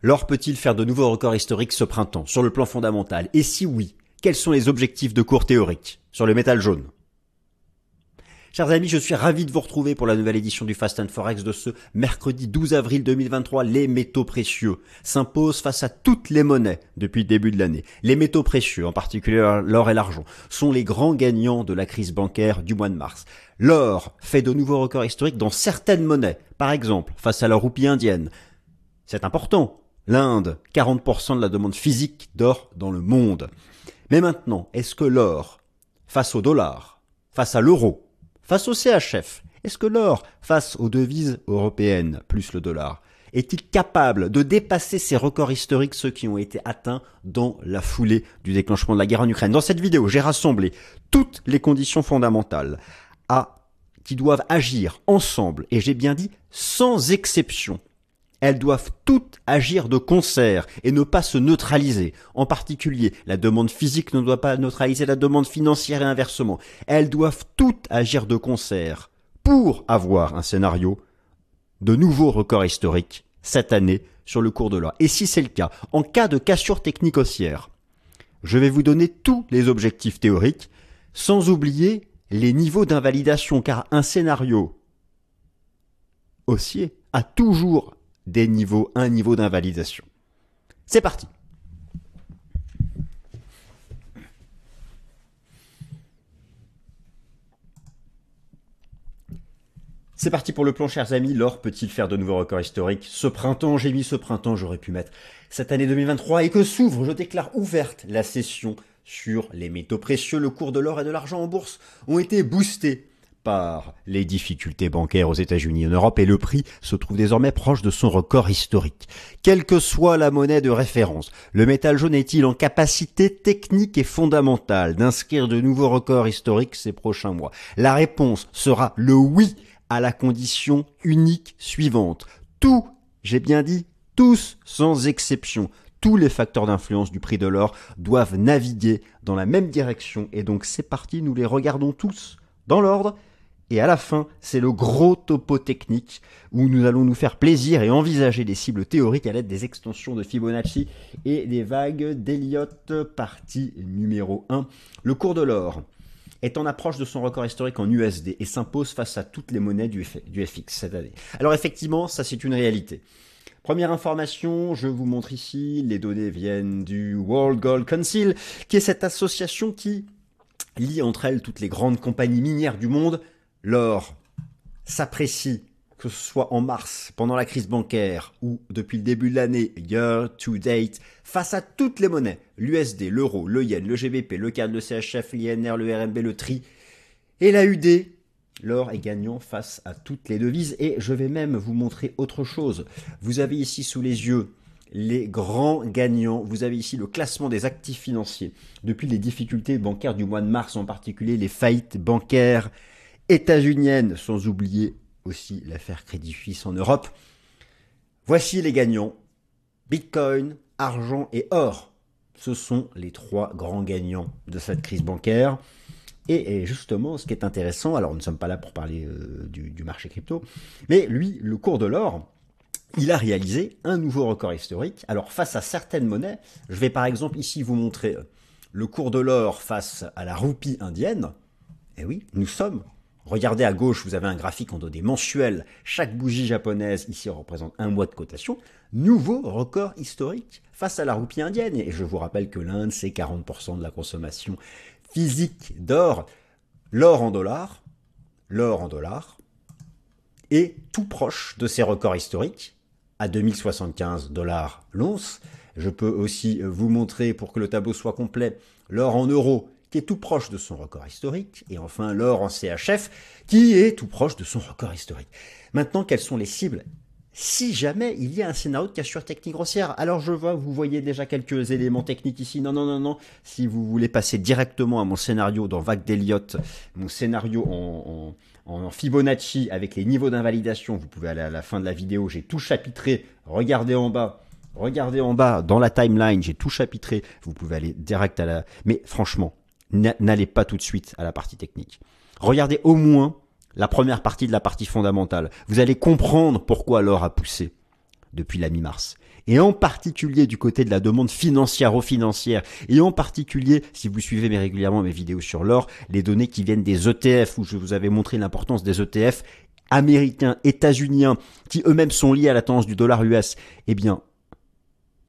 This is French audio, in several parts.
L'or peut-il faire de nouveaux records historiques ce printemps sur le plan fondamental? Et si oui, quels sont les objectifs de cours théoriques sur le métal jaune? Chers amis, je suis ravi de vous retrouver pour la nouvelle édition du Fast and Forex de ce mercredi 12 avril 2023. Les métaux précieux s'imposent face à toutes les monnaies depuis le début de l'année. Les métaux précieux, en particulier l'or et l'argent, sont les grands gagnants de la crise bancaire du mois de mars. L'or fait de nouveaux records historiques dans certaines monnaies, par exemple face à la roupie indienne. C'est important, L'Inde, 40% de la demande physique d'or dans le monde. Mais maintenant, est-ce que l'or, face au dollar, face à l'euro, face au CHF, est-ce que l'or, face aux devises européennes, plus le dollar, est-il capable de dépasser ces records historiques, ceux qui ont été atteints dans la foulée du déclenchement de la guerre en Ukraine? Dans cette vidéo, j'ai rassemblé toutes les conditions fondamentales à qui doivent agir ensemble, et j'ai bien dit sans exception, elles doivent toutes agir de concert et ne pas se neutraliser. En particulier, la demande physique ne doit pas neutraliser la demande financière et inversement. Elles doivent toutes agir de concert pour avoir un scénario de nouveaux records historiques cette année sur le cours de l'or. Et si c'est le cas, en cas de cassure technique haussière, je vais vous donner tous les objectifs théoriques sans oublier les niveaux d'invalidation car un scénario haussier a toujours des niveaux, un niveau d'invalidation. C'est parti. C'est parti pour le plan, chers amis. L'or peut-il faire de nouveaux records historiques? Ce printemps, j'ai mis ce printemps, j'aurais pu mettre cette année 2023 et que s'ouvre, je déclare ouverte la session sur les métaux précieux. Le cours de l'or et de l'argent en bourse ont été boostés par les difficultés bancaires aux États-Unis et en Europe et le prix se trouve désormais proche de son record historique. Quelle que soit la monnaie de référence, le métal jaune est-il en capacité technique et fondamentale d'inscrire de nouveaux records historiques ces prochains mois? La réponse sera le oui à la condition unique suivante. Tout, j'ai bien dit, tous sans exception, tous les facteurs d'influence du prix de l'or doivent naviguer dans la même direction et donc c'est parti, nous les regardons tous dans l'ordre et à la fin, c'est le gros topo technique où nous allons nous faire plaisir et envisager des cibles théoriques à l'aide des extensions de Fibonacci et des vagues d'Elliott, partie numéro 1. Le cours de l'or est en approche de son record historique en USD et s'impose face à toutes les monnaies du FX cette année. Alors effectivement, ça c'est une réalité. Première information, je vous montre ici, les données viennent du World Gold Council, qui est cette association qui lie entre elles toutes les grandes compagnies minières du monde l'or s'apprécie, que ce soit en mars, pendant la crise bancaire, ou depuis le début de l'année, year to date, face à toutes les monnaies, l'USD, l'euro, le yen, le GBP, le CAD, le CHF, l'INR, le RMB, le TRI, et la UD, l'or est gagnant face à toutes les devises. Et je vais même vous montrer autre chose. Vous avez ici sous les yeux les grands gagnants. Vous avez ici le classement des actifs financiers. Depuis les difficultés bancaires du mois de mars, en particulier les faillites bancaires états-unienne, sans oublier aussi l'affaire Crédit Suisse en Europe. Voici les gagnants. Bitcoin, argent et or. Ce sont les trois grands gagnants de cette crise bancaire. Et, justement, ce qui est intéressant, alors nous ne sommes pas là pour parler euh, du, du, marché crypto, mais lui, le cours de l'or, il a réalisé un nouveau record historique. Alors face à certaines monnaies, je vais par exemple ici vous montrer le cours de l'or face à la roupie indienne. Eh oui, nous sommes Regardez à gauche, vous avez un graphique en données mensuelles. Chaque bougie japonaise ici représente un mois de cotation. Nouveau record historique face à la roupie indienne. Et je vous rappelle que l'Inde, c'est 40% de la consommation physique d'or. L'or en dollars, l'or en dollars, est tout proche de ces records historiques, à 2075 dollars l'once. Je peux aussi vous montrer, pour que le tableau soit complet, l'or en euros qui est tout proche de son record historique, et enfin l'or en CHF, qui est tout proche de son record historique. Maintenant, quelles sont les cibles? Si jamais il y a un scénario de cassure technique grossière. Alors je vois, vous voyez déjà quelques éléments techniques ici. Non, non, non, non. Si vous voulez passer directement à mon scénario dans Vague d'Eliott, mon scénario en, en, Fibonacci avec les niveaux d'invalidation, vous pouvez aller à la fin de la vidéo. J'ai tout chapitré. Regardez en bas. Regardez en bas, dans la timeline, j'ai tout chapitré. Vous pouvez aller direct à la... Mais franchement, n'allez pas tout de suite à la partie technique. Regardez au moins la première partie de la partie fondamentale. Vous allez comprendre pourquoi l'or a poussé. depuis la mi-mars. Et en particulier du côté de la demande financière-financière. Et en particulier, si vous suivez régulièrement mes vidéos sur l'or, les données qui viennent des ETF, où je vous avais montré l'importance des ETF américains, états-uniens, qui eux-mêmes sont liés à la tendance du dollar US. Eh bien,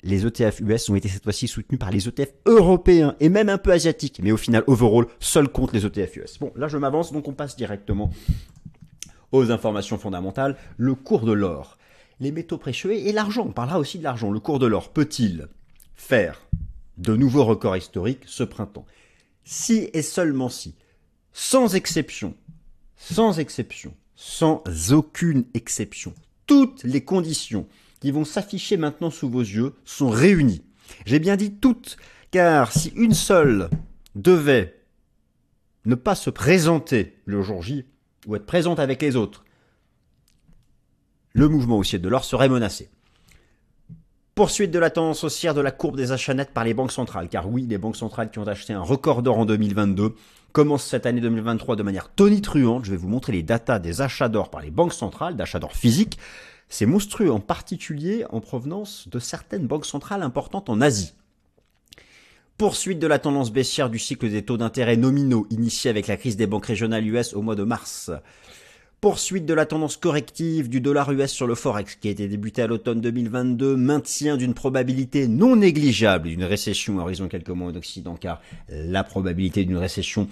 les ETF US ont été cette fois-ci soutenus par les ETF européens et même un peu asiatiques. Mais au final, overall, seul compte les ETF US. Bon, là je m'avance, donc on passe directement aux informations fondamentales. Le cours de l'or, les métaux précieux et l'argent. On parlera aussi de l'argent. Le cours de l'or peut-il faire de nouveaux records historiques ce printemps? Si et seulement si, sans exception, sans exception, sans aucune exception, toutes les conditions qui vont s'afficher maintenant sous vos yeux sont réunies. J'ai bien dit toutes, car si une seule devait ne pas se présenter le jour J, ou être présente avec les autres, le mouvement haussier de l'or serait menacé. Poursuite de la tendance haussière de la courbe des achats nets par les banques centrales, car oui, les banques centrales qui ont acheté un record d'or en 2022 commencent cette année 2023 de manière tonitruante. Je vais vous montrer les datas des achats d'or par les banques centrales, d'achats d'or physiques. C'est monstrueux, en particulier en provenance de certaines banques centrales importantes en Asie. Poursuite de la tendance baissière du cycle des taux d'intérêt nominaux initié avec la crise des banques régionales US au mois de mars. Poursuite de la tendance corrective du dollar US sur le Forex qui a été débuté à l'automne 2022, maintien d'une probabilité non négligeable d'une récession à horizon quelques mois en Occident car la probabilité d'une récession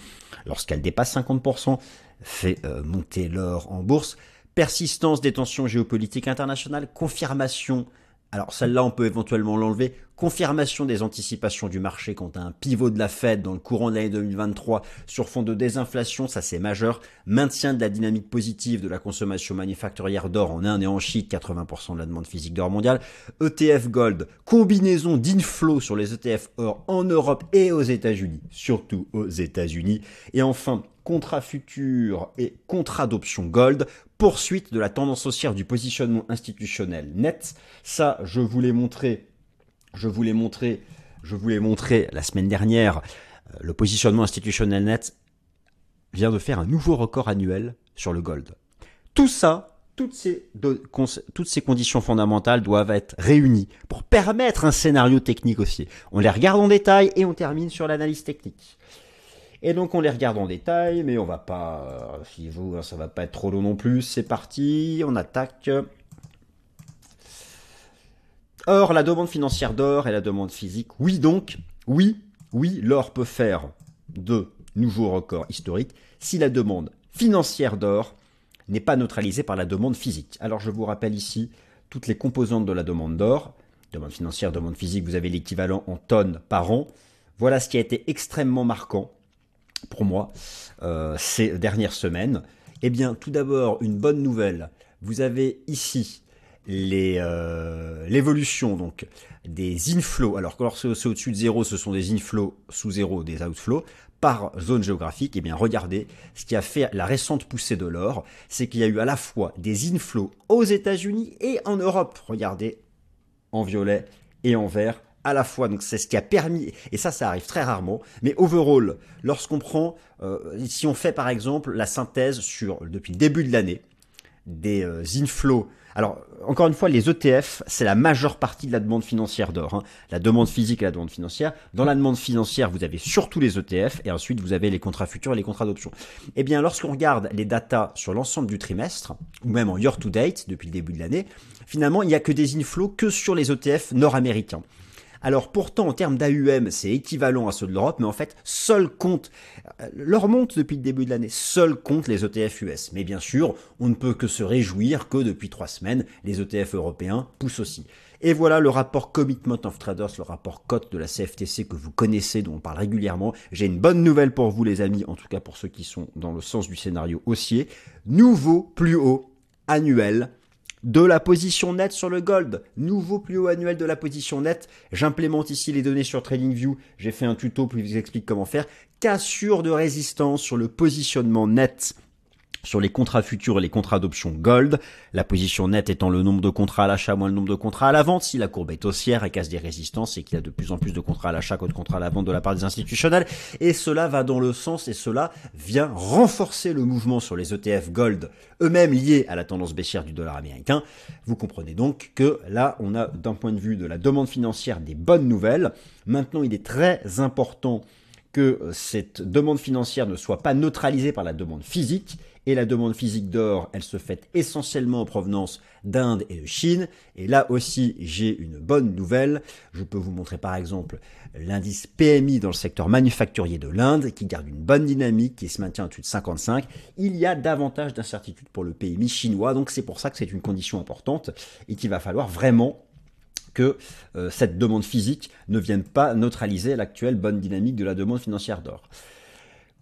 lorsqu'elle dépasse 50% fait euh, monter l'or en bourse persistance des tensions géopolitiques internationales, confirmation, alors celle-là on peut éventuellement l'enlever, confirmation des anticipations du marché quant à un pivot de la Fed dans le courant de l'année 2023 sur fond de désinflation, ça c'est majeur, maintien de la dynamique positive de la consommation manufacturière d'or en Inde et en Chine, 80% de la demande physique d'or mondiale, ETF Gold, combinaison d'inflow sur les ETF or en Europe et aux États-Unis, surtout aux États-Unis, et enfin contrat futur et contrat d'option gold, poursuite de la tendance haussière du positionnement institutionnel net. Ça, je vous l'ai montré, je vous l'ai montré, je vous l'ai montré la semaine dernière. Euh, le positionnement institutionnel net vient de faire un nouveau record annuel sur le gold. Tout ça, toutes ces, toutes ces conditions fondamentales doivent être réunies pour permettre un scénario technique aussi. On les regarde en détail et on termine sur l'analyse technique. Et donc on les regarde en détail, mais on va pas, si vous, hein, ça va pas être trop long non plus. C'est parti, on attaque. Or, la demande financière d'or et la demande physique, oui donc, oui, oui, l'or peut faire de nouveaux records historiques si la demande financière d'or n'est pas neutralisée par la demande physique. Alors je vous rappelle ici toutes les composantes de la demande d'or. Demande financière, demande physique, vous avez l'équivalent en tonnes par an. Voilà ce qui a été extrêmement marquant pour moi euh, ces dernières semaines Eh bien, tout d'abord, une bonne nouvelle. Vous avez ici euh, l'évolution donc des inflows. Alors, lorsque c'est au-dessus de zéro, ce sont des inflows sous zéro, des outflows par zone géographique, eh bien regardez, ce qui a fait la récente poussée de l'or, c'est qu'il y a eu à la fois des inflows aux États-Unis et en Europe. Regardez, en violet et en vert, à la fois. Donc c'est ce qui a permis, et ça, ça arrive très rarement. Mais overall, lorsqu'on prend, euh, si on fait par exemple la synthèse sur depuis le début de l'année des euh, inflows. Alors encore une fois, les ETF, c'est la majeure partie de la demande financière d'or. Hein. La demande physique et la demande financière. Dans la demande financière, vous avez surtout les ETF et ensuite vous avez les contrats futurs et les contrats d'option. Eh bien, lorsqu'on regarde les datas sur l'ensemble du trimestre ou même en year to date depuis le début de l'année, finalement, il n'y a que des inflows que sur les ETF nord-américains. Alors pourtant, en termes d'AUM, c'est équivalent à ceux de l'Europe, mais en fait, seul compte, euh, leur monte depuis le début de l'année, seul compte les ETF US. Mais bien sûr, on ne peut que se réjouir que depuis trois semaines, les ETF européens poussent aussi. Et voilà le rapport Commitment of Traders, le rapport cote de la CFTC que vous connaissez, dont on parle régulièrement. J'ai une bonne nouvelle pour vous les amis, en tout cas pour ceux qui sont dans le sens du scénario haussier. Nouveau plus haut annuel de la position nette sur le gold. Nouveau plus haut annuel de la position nette. J'implémente ici les données sur TradingView. J'ai fait un tuto pour vous expliquer comment faire. Cassure de résistance sur le positionnement net sur les contrats futurs et les contrats d'option gold, la position nette étant le nombre de contrats à l'achat moins le nombre de contrats à la vente. Si la courbe est haussière, elle casse des résistances et qu'il y a de plus en plus de contrats à l'achat que de contrats à la vente de la part des institutionnels. Et cela va dans le sens et cela vient renforcer le mouvement sur les ETF gold, eux-mêmes liés à la tendance baissière du dollar américain. Vous comprenez donc que là, on a d'un point de vue de la demande financière des bonnes nouvelles. Maintenant, il est très important que cette demande financière ne soit pas neutralisée par la demande physique et la demande physique d'or, elle se fait essentiellement en provenance d'Inde et de Chine. Et là aussi, j'ai une bonne nouvelle. Je peux vous montrer par exemple l'indice PMI dans le secteur manufacturier de l'Inde, qui garde une bonne dynamique, qui se maintient au-dessus de 55. Il y a davantage d'incertitudes pour le PMI chinois, donc c'est pour ça que c'est une condition importante et qu'il va falloir vraiment que euh, cette demande physique ne vienne pas neutraliser l'actuelle bonne dynamique de la demande financière d'or.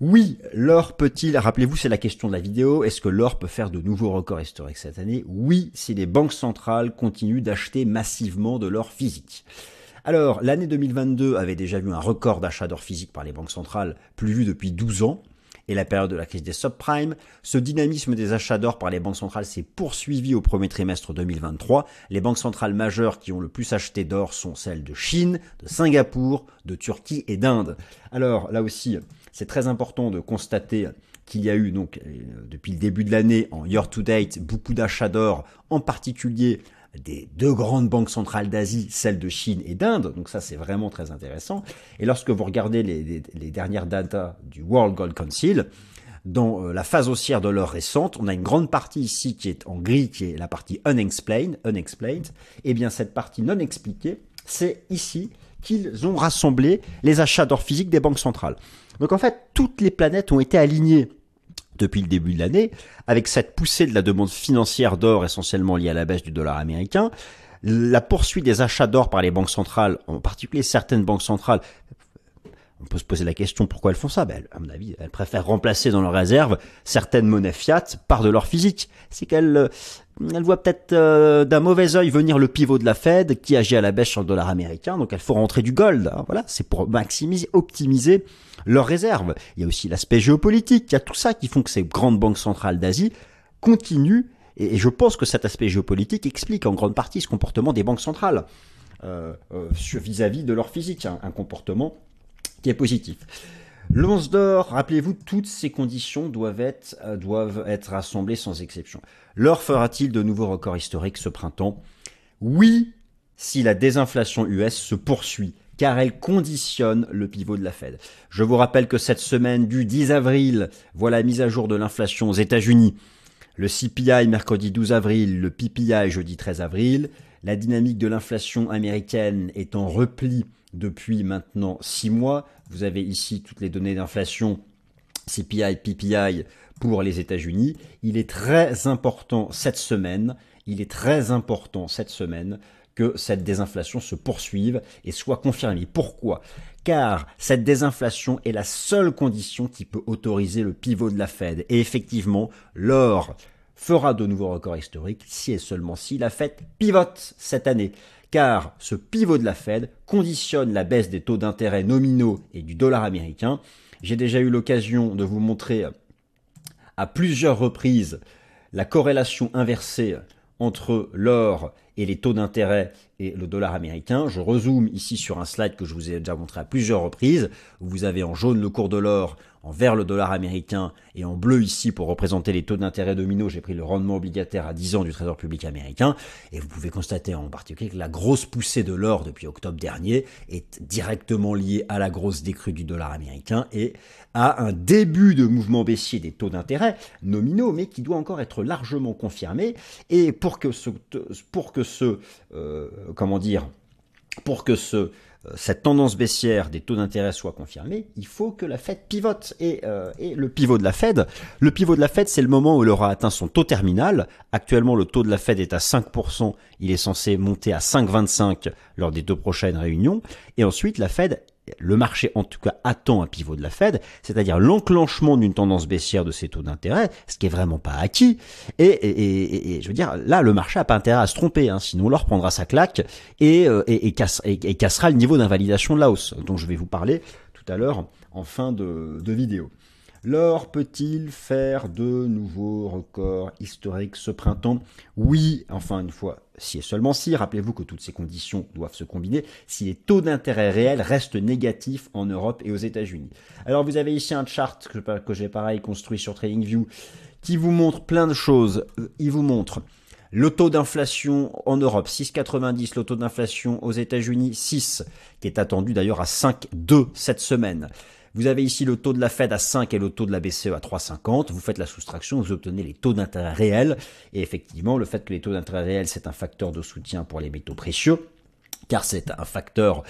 Oui, l'or peut-il, rappelez-vous, c'est la question de la vidéo, est-ce que l'or peut faire de nouveaux records historiques cette année? Oui, si les banques centrales continuent d'acheter massivement de l'or physique. Alors, l'année 2022 avait déjà vu un record d'achat d'or physique par les banques centrales, plus vu depuis 12 ans, et la période de la crise des subprimes. Ce dynamisme des achats d'or par les banques centrales s'est poursuivi au premier trimestre 2023. Les banques centrales majeures qui ont le plus acheté d'or sont celles de Chine, de Singapour, de Turquie et d'Inde. Alors, là aussi, c'est très important de constater qu'il y a eu donc euh, depuis le début de l'année en year to date beaucoup d'achats d'or, en particulier des deux grandes banques centrales d'Asie, celles de Chine et d'Inde. Donc ça, c'est vraiment très intéressant. Et lorsque vous regardez les, dernières datas du World Gold Council, dans euh, la phase haussière de l'or récente, on a une grande partie ici qui est en gris, qui est la partie unexplained, unexplained. Et eh bien cette partie non expliquée, c'est ici qu'ils ont rassemblé les achats d'or physique des banques centrales. Donc en fait, toutes les planètes ont été alignées depuis le début de l'année, avec cette poussée de la demande financière d'or essentiellement liée à la baisse du dollar américain, la poursuite des achats d'or par les banques centrales, en particulier certaines banques centrales, on peut se poser la question pourquoi elles font ça? Ben, à mon avis, elles préfèrent remplacer dans leurs réserves certaines monnaies fiat par de l'or physique. C'est qu'elles euh, elles voient peut-être euh, d'un mauvais œil venir le pivot de la Fed qui agit à la baisse sur le dollar américain. Donc, elles font rentrer du gold. Hein. voilà, c'est pour maximiser, optimiser leurs réserves. Il y a aussi l'aspect géopolitique. Il y a tout ça qui font que ces grandes banques centrales d'Asie continuent. Et, je pense que cet aspect géopolitique explique en grande partie ce comportement des banques centrales euh, vis-à-vis de leur physique, hein. un comportement qui est positif. L'once d'or, rappelez-vous, toutes ces conditions doivent être, euh, doivent être rassemblées sans exception. L'or fera-t-il de nouveaux records historiques ce printemps? Oui, si la désinflation US se poursuit, car elle conditionne le pivot de la Fed. Je vous rappelle que cette semaine du 10 avril, voilà la mise à jour de l'inflation aux États-Unis. Le CPI mercredi 12 avril, le PPI jeudi 13 avril. La dynamique de l'inflation américaine est en repli depuis maintenant six mois. Vous avez ici toutes les données d'inflation CPI, PPI pour les États-Unis. Il est très important cette semaine, il est très important cette semaine que cette désinflation se poursuive et soit confirmée. Pourquoi? Car cette désinflation est la seule condition qui peut autoriser le pivot de la Fed. Et effectivement, l'or fera de nouveaux records historiques si et seulement si la Fed pivote cette année car ce pivot de la Fed conditionne la baisse des taux d'intérêt nominaux et du dollar américain. J'ai déjà eu l'occasion de vous montrer à plusieurs reprises la corrélation inversée entre l'or et les taux d'intérêt et le dollar américain. Je rezoome ici sur un slide que je vous ai déjà montré à plusieurs reprises. Vous avez en jaune le cours de l'or, en vert le dollar américain et en bleu ici pour représenter les taux d'intérêt dominos. J'ai pris le rendement obligataire à 10 ans du Trésor public américain et vous pouvez constater en particulier que la grosse poussée de l'or depuis octobre dernier est directement liée à la grosse décrue du dollar américain et à un début de mouvement baissier des taux d'intérêt nominaux mais qui doit encore être largement confirmé et pour que ce, pour que ce euh, comment dire, pour que ce, cette tendance baissière des taux d'intérêt soit confirmée, il faut que la Fed pivote. Et, euh, le pivot de la Fed, le pivot de la Fed, c'est le moment où elle aura atteint son taux terminal. Actuellement, le taux de la Fed est à 5%. Il est censé monter à 5,25 lors des deux prochaines réunions. Et ensuite, la Fed le marché en tout cas attend un pivot de la Fed, c'est-à-dire l'enclenchement d'une tendance baissière de ces taux d'intérêt, ce qui est vraiment pas acquis. Et, je veux dire, là, le marché a pas intérêt à se tromper, hein, sinon l'or prendra sa claque et, euh, et, cassera le niveau d'invalidation de la hausse, dont je vais vous parler tout à l'heure en fin de vidéo. L'or peut-il faire de nouveaux records historiques ce printemps? Oui, enfin une fois, si et seulement si, rappelez-vous que toutes ces conditions doivent se combiner, si les taux d'intérêt réels restent négatifs en Europe et aux États-Unis. Alors vous avez ici un chart que j'ai pareil construit sur TradingView qui vous montre plein de choses. Euh, il vous montre le taux d'inflation en Europe, 6,90. Le taux d'inflation aux États-Unis, 6, qui est attendu d'ailleurs à 5,2 cette semaine. Vous avez ici le taux de la Fed à 5 et le taux de la BCE à 3,50. Vous faites la soustraction, vous obtenez les taux d'intérêt réels. Et effectivement, le fait que les taux d'intérêt réels, c'est un facteur de soutien pour les métaux précieux car c'est un facteur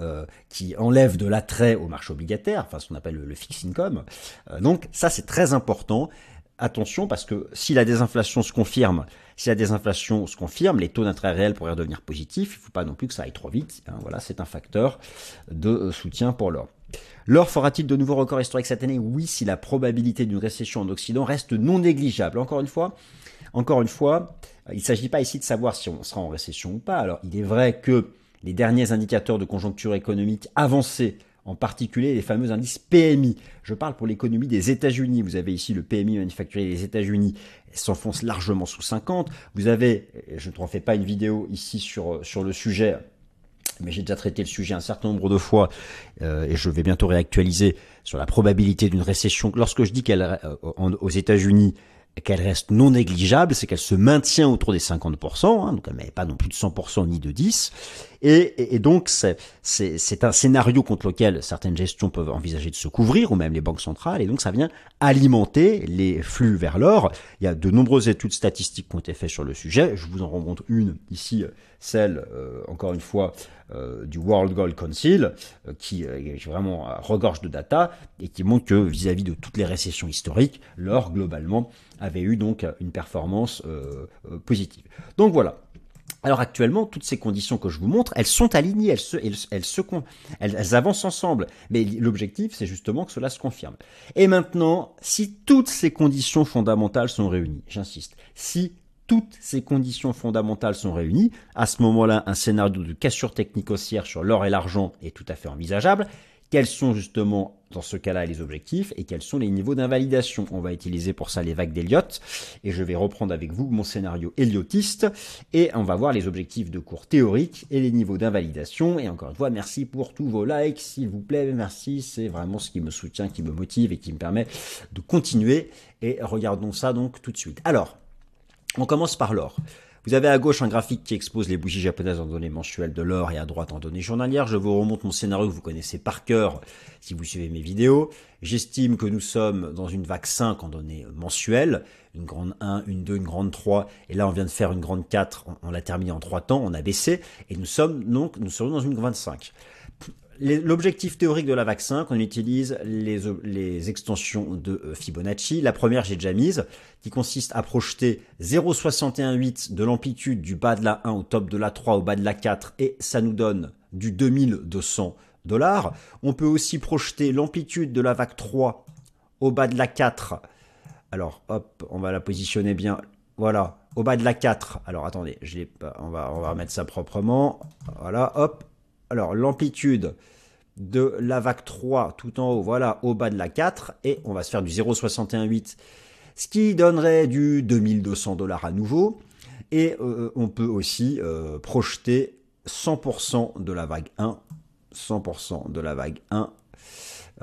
euh, qui enlève de l'attrait au marché obligataire, enfin ce qu'on appelle le, fixed income. Euh, donc ça c'est très important attention parce que si la désinflation se confirme, si la désinflation se confirme, les taux d'intérêt réels pourraient redevenir positifs. Il ne faut pas non plus que ça aille trop vite. Hein. voilà, c'est un facteur de euh, soutien pour l'or. L'or fera-t-il de nouveaux records historiques cette année? Oui, si la probabilité d'une récession en Occident reste non négligeable. Encore une fois, encore une fois, il ne s'agit pas ici de savoir si on sera en récession ou pas. Alors, il est vrai que les derniers indicateurs de conjoncture économique avancés en particulier les fameux indices PMI. Je parle pour l'économie des États-Unis. Vous avez ici le PMI manufacturier des États-Unis s'enfonce largement sous 50. Vous avez, je ne fais pas une vidéo ici sur, sur le sujet, mais j'ai déjà traité le sujet un certain nombre de fois euh, et je vais bientôt réactualiser sur la probabilité d'une récession. Lorsque je dis qu'elle euh, aux États-Unis qu'elle reste non négligeable, c'est qu'elle se maintient autour des 50%, hein, donc elle n'est pas non plus de 100% ni de 10%, et, et, donc c'est un scénario contre lequel certaines gestions peuvent envisager de se couvrir, ou même les banques centrales, et donc ça vient alimenter les flux vers l'or. Il y a de nombreuses études statistiques qui ont été faites sur le sujet, je vous en remonte une ici, celle, euh, encore une fois, du World Gold Council, euh, qui est vraiment regorge de data, et qui montre que vis-à-vis -vis de toutes les récessions historiques, l'or, globalement, avait eu donc une performance positive. Donc voilà, alors actuellement, toutes ces conditions que je vous montre, elles sont alignées, elles, se, elles, se, elles, avancent ensemble. Mais l'objectif, c'est justement que cela se confirme. Et maintenant, si toutes ces conditions fondamentales sont réunies, j'insiste, si toutes ces conditions fondamentales sont réunies, à ce moment-là, un scénario de cassure technique haussière sur l'or et l'argent est tout à fait envisageable quels sont justement dans ce cas-là les objectifs et quels sont les niveaux d'invalidation? On va utiliser pour ça les vagues d'Elliott et je vais reprendre avec vous mon scénario Elliotiste et on va voir les objectifs de cours théoriques et les niveaux d'invalidation. Et encore une fois, merci pour tous vos likes, s'il vous plaît, merci, c'est vraiment ce qui me soutient, qui me motive et qui me permet de continuer. Et regardons ça donc tout de suite. Alors, on commence par l'or. Vous avez à gauche un graphique qui expose les bougies japonaises en données mensuelles de l'or et à droite en données journalières. Je vous remonte mon scénario que vous connaissez par cœur si vous suivez mes vidéos. J'estime que nous sommes dans une vague 5 en données mensuelles, une grande 1, une 2, une grande 3, et là on vient de faire une grande 4, on, l'a terminé en 3 temps, on a baissé, et nous sommes donc, nous serons dans une 25. L'objectif théorique de la vaccin, qu'on utilise les, extensions de euh, Fibonacci. La première, j'ai déjà mise, qui consiste à projeter 0,618 de l'amplitude du bas de la 1 au top de la 3 au bas de la 4, et ça nous donne du 2200 dollars. On peut aussi projeter l'amplitude de la vague 3 au bas de la 4. Alors, hop, on va la positionner bien. Voilà, au bas de la 4. Alors, attendez, je pas, on, va, on va remettre ça proprement. Voilà, hop, alors l'amplitude de la vague 3 tout en haut, voilà, au bas de la 4, et on va se faire du 0,618, ce qui donnerait du 2200 dollars à nouveau, et euh, on peut aussi euh, projeter 100% de la vague 1, 100% de la vague 1,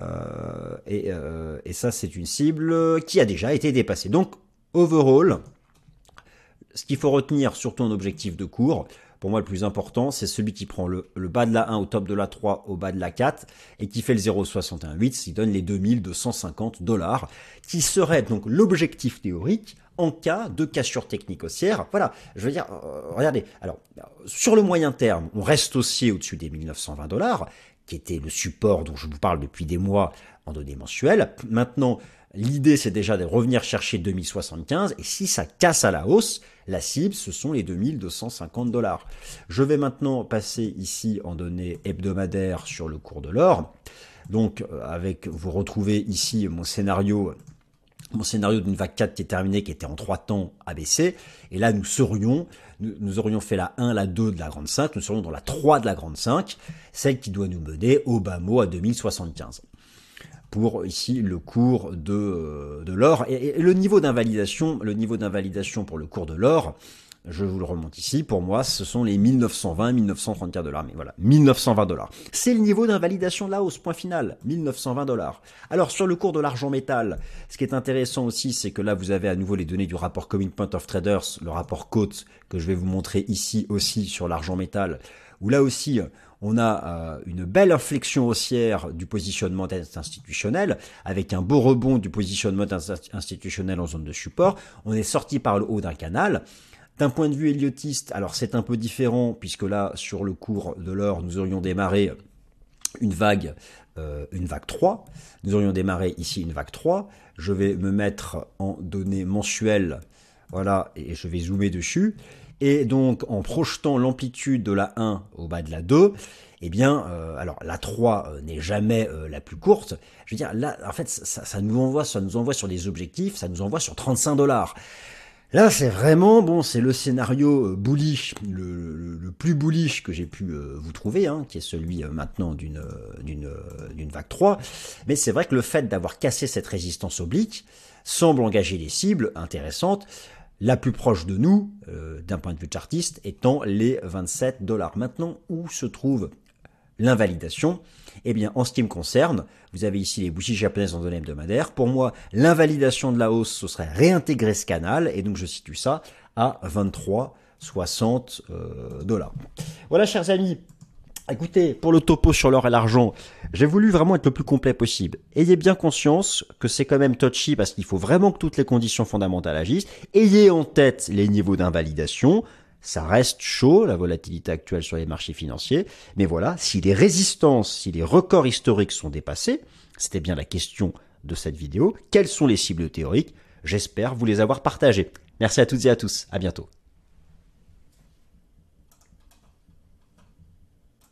euh, et, ça c'est une cible qui a déjà été dépassée. Donc, overall, ce qu'il faut retenir surtout en objectif de cours, pour moi, le plus important, c'est celui qui prend le, bas de la 1 au top de la 3 au bas de la 4 et qui fait le 0,618, ce qui donne les 2250 dollars, qui serait donc l'objectif théorique en cas de cassure technique haussière. Voilà, je veux dire, euh, regardez, alors, sur le moyen terme, on reste haussier au-dessus des 1920 dollars, qui était le support dont je vous parle depuis des mois en données mensuelles. Maintenant, L'idée, c'est déjà de revenir chercher 2075, et si ça casse à la hausse, la cible, ce sont les 2250 dollars. Je vais maintenant passer ici en données hebdomadaires sur le cours de l'or. Donc, euh, avec, vous retrouvez ici mon scénario mon scénario d'une vague 4 qui est terminé, qui était en 3 temps ABC. Et là, nous serions, nous, aurions fait la 1, la 2 de la grande 5, nous serions dans la 3 de la grande 5, celle qui doit nous mener au bas mot à 2075. Pour ici le cours de, de l'or et, le niveau d'invalidation, le niveau d'invalidation pour le cours de l'or, je vous le remonte ici, pour moi, ce sont les 1920, 1934 dollars. Mais voilà, 1920 dollars. C'est le niveau d'invalidation de la hausse, point final. 1920 dollars. Alors, sur le cours de l'argent métal, ce qui est intéressant aussi, c'est que là, vous avez à nouveau les données du rapport Coming Point of Traders, le rapport Cote, que je vais vous montrer ici aussi sur l'argent métal, où là aussi, on a euh, une belle inflexion haussière du positionnement institutionnel, avec un beau rebond du positionnement institutionnel en zone de support. On est sorti par le haut d'un canal. D'un point de vue héliotiste, alors c'est un peu différent puisque là, sur le cours de l'or, nous aurions démarré une vague, euh, une vague 3. Nous aurions démarré ici une vague 3. Je vais me mettre en données mensuelles, voilà, et je vais zoomer dessus. Et donc, en projetant l'amplitude de la 1 au bas de la 2, eh bien, euh, alors la 3 euh, n'est jamais la plus courte. Je veux dire, là, en fait, ça, nous envoie, ça nous envoie sur des objectifs, ça nous envoie sur 35 dollars. Là, c'est vraiment, bon, c'est le scénario euh, bullish, le, plus bullish que j'ai pu euh, vous trouver, hein, qui est celui euh, maintenant d'une d'une d'une vague 3. Mais c'est vrai que le fait d'avoir cassé cette résistance oblique semble engager des cibles intéressantes. La plus proche de nous, d'un point de vue chartiste, étant les 27 dollars. Maintenant, où se trouve l'invalidation? Eh bien, en ce qui me concerne, vous avez ici les bougies japonaises en données hebdomadaires. Pour moi, l'invalidation de la hausse, ce serait réintégrer ce canal, et donc je situe ça à 23,60 euh, dollars. Voilà, chers amis. Écoutez, pour le topo sur l'or et l'argent, j'ai voulu vraiment être le plus complet possible. Ayez bien conscience que c'est quand même touchy parce qu'il faut vraiment que toutes les conditions fondamentales agissent. Ayez en tête les niveaux d'invalidation. Ça reste chaud, la volatilité actuelle sur les marchés financiers. Mais voilà, si les résistances, si les records historiques sont dépassés, c'était bien la question de cette vidéo, quelles sont les cibles théoriques? J'espère vous les avoir partagées. Merci à toutes et à tous. À bientôt.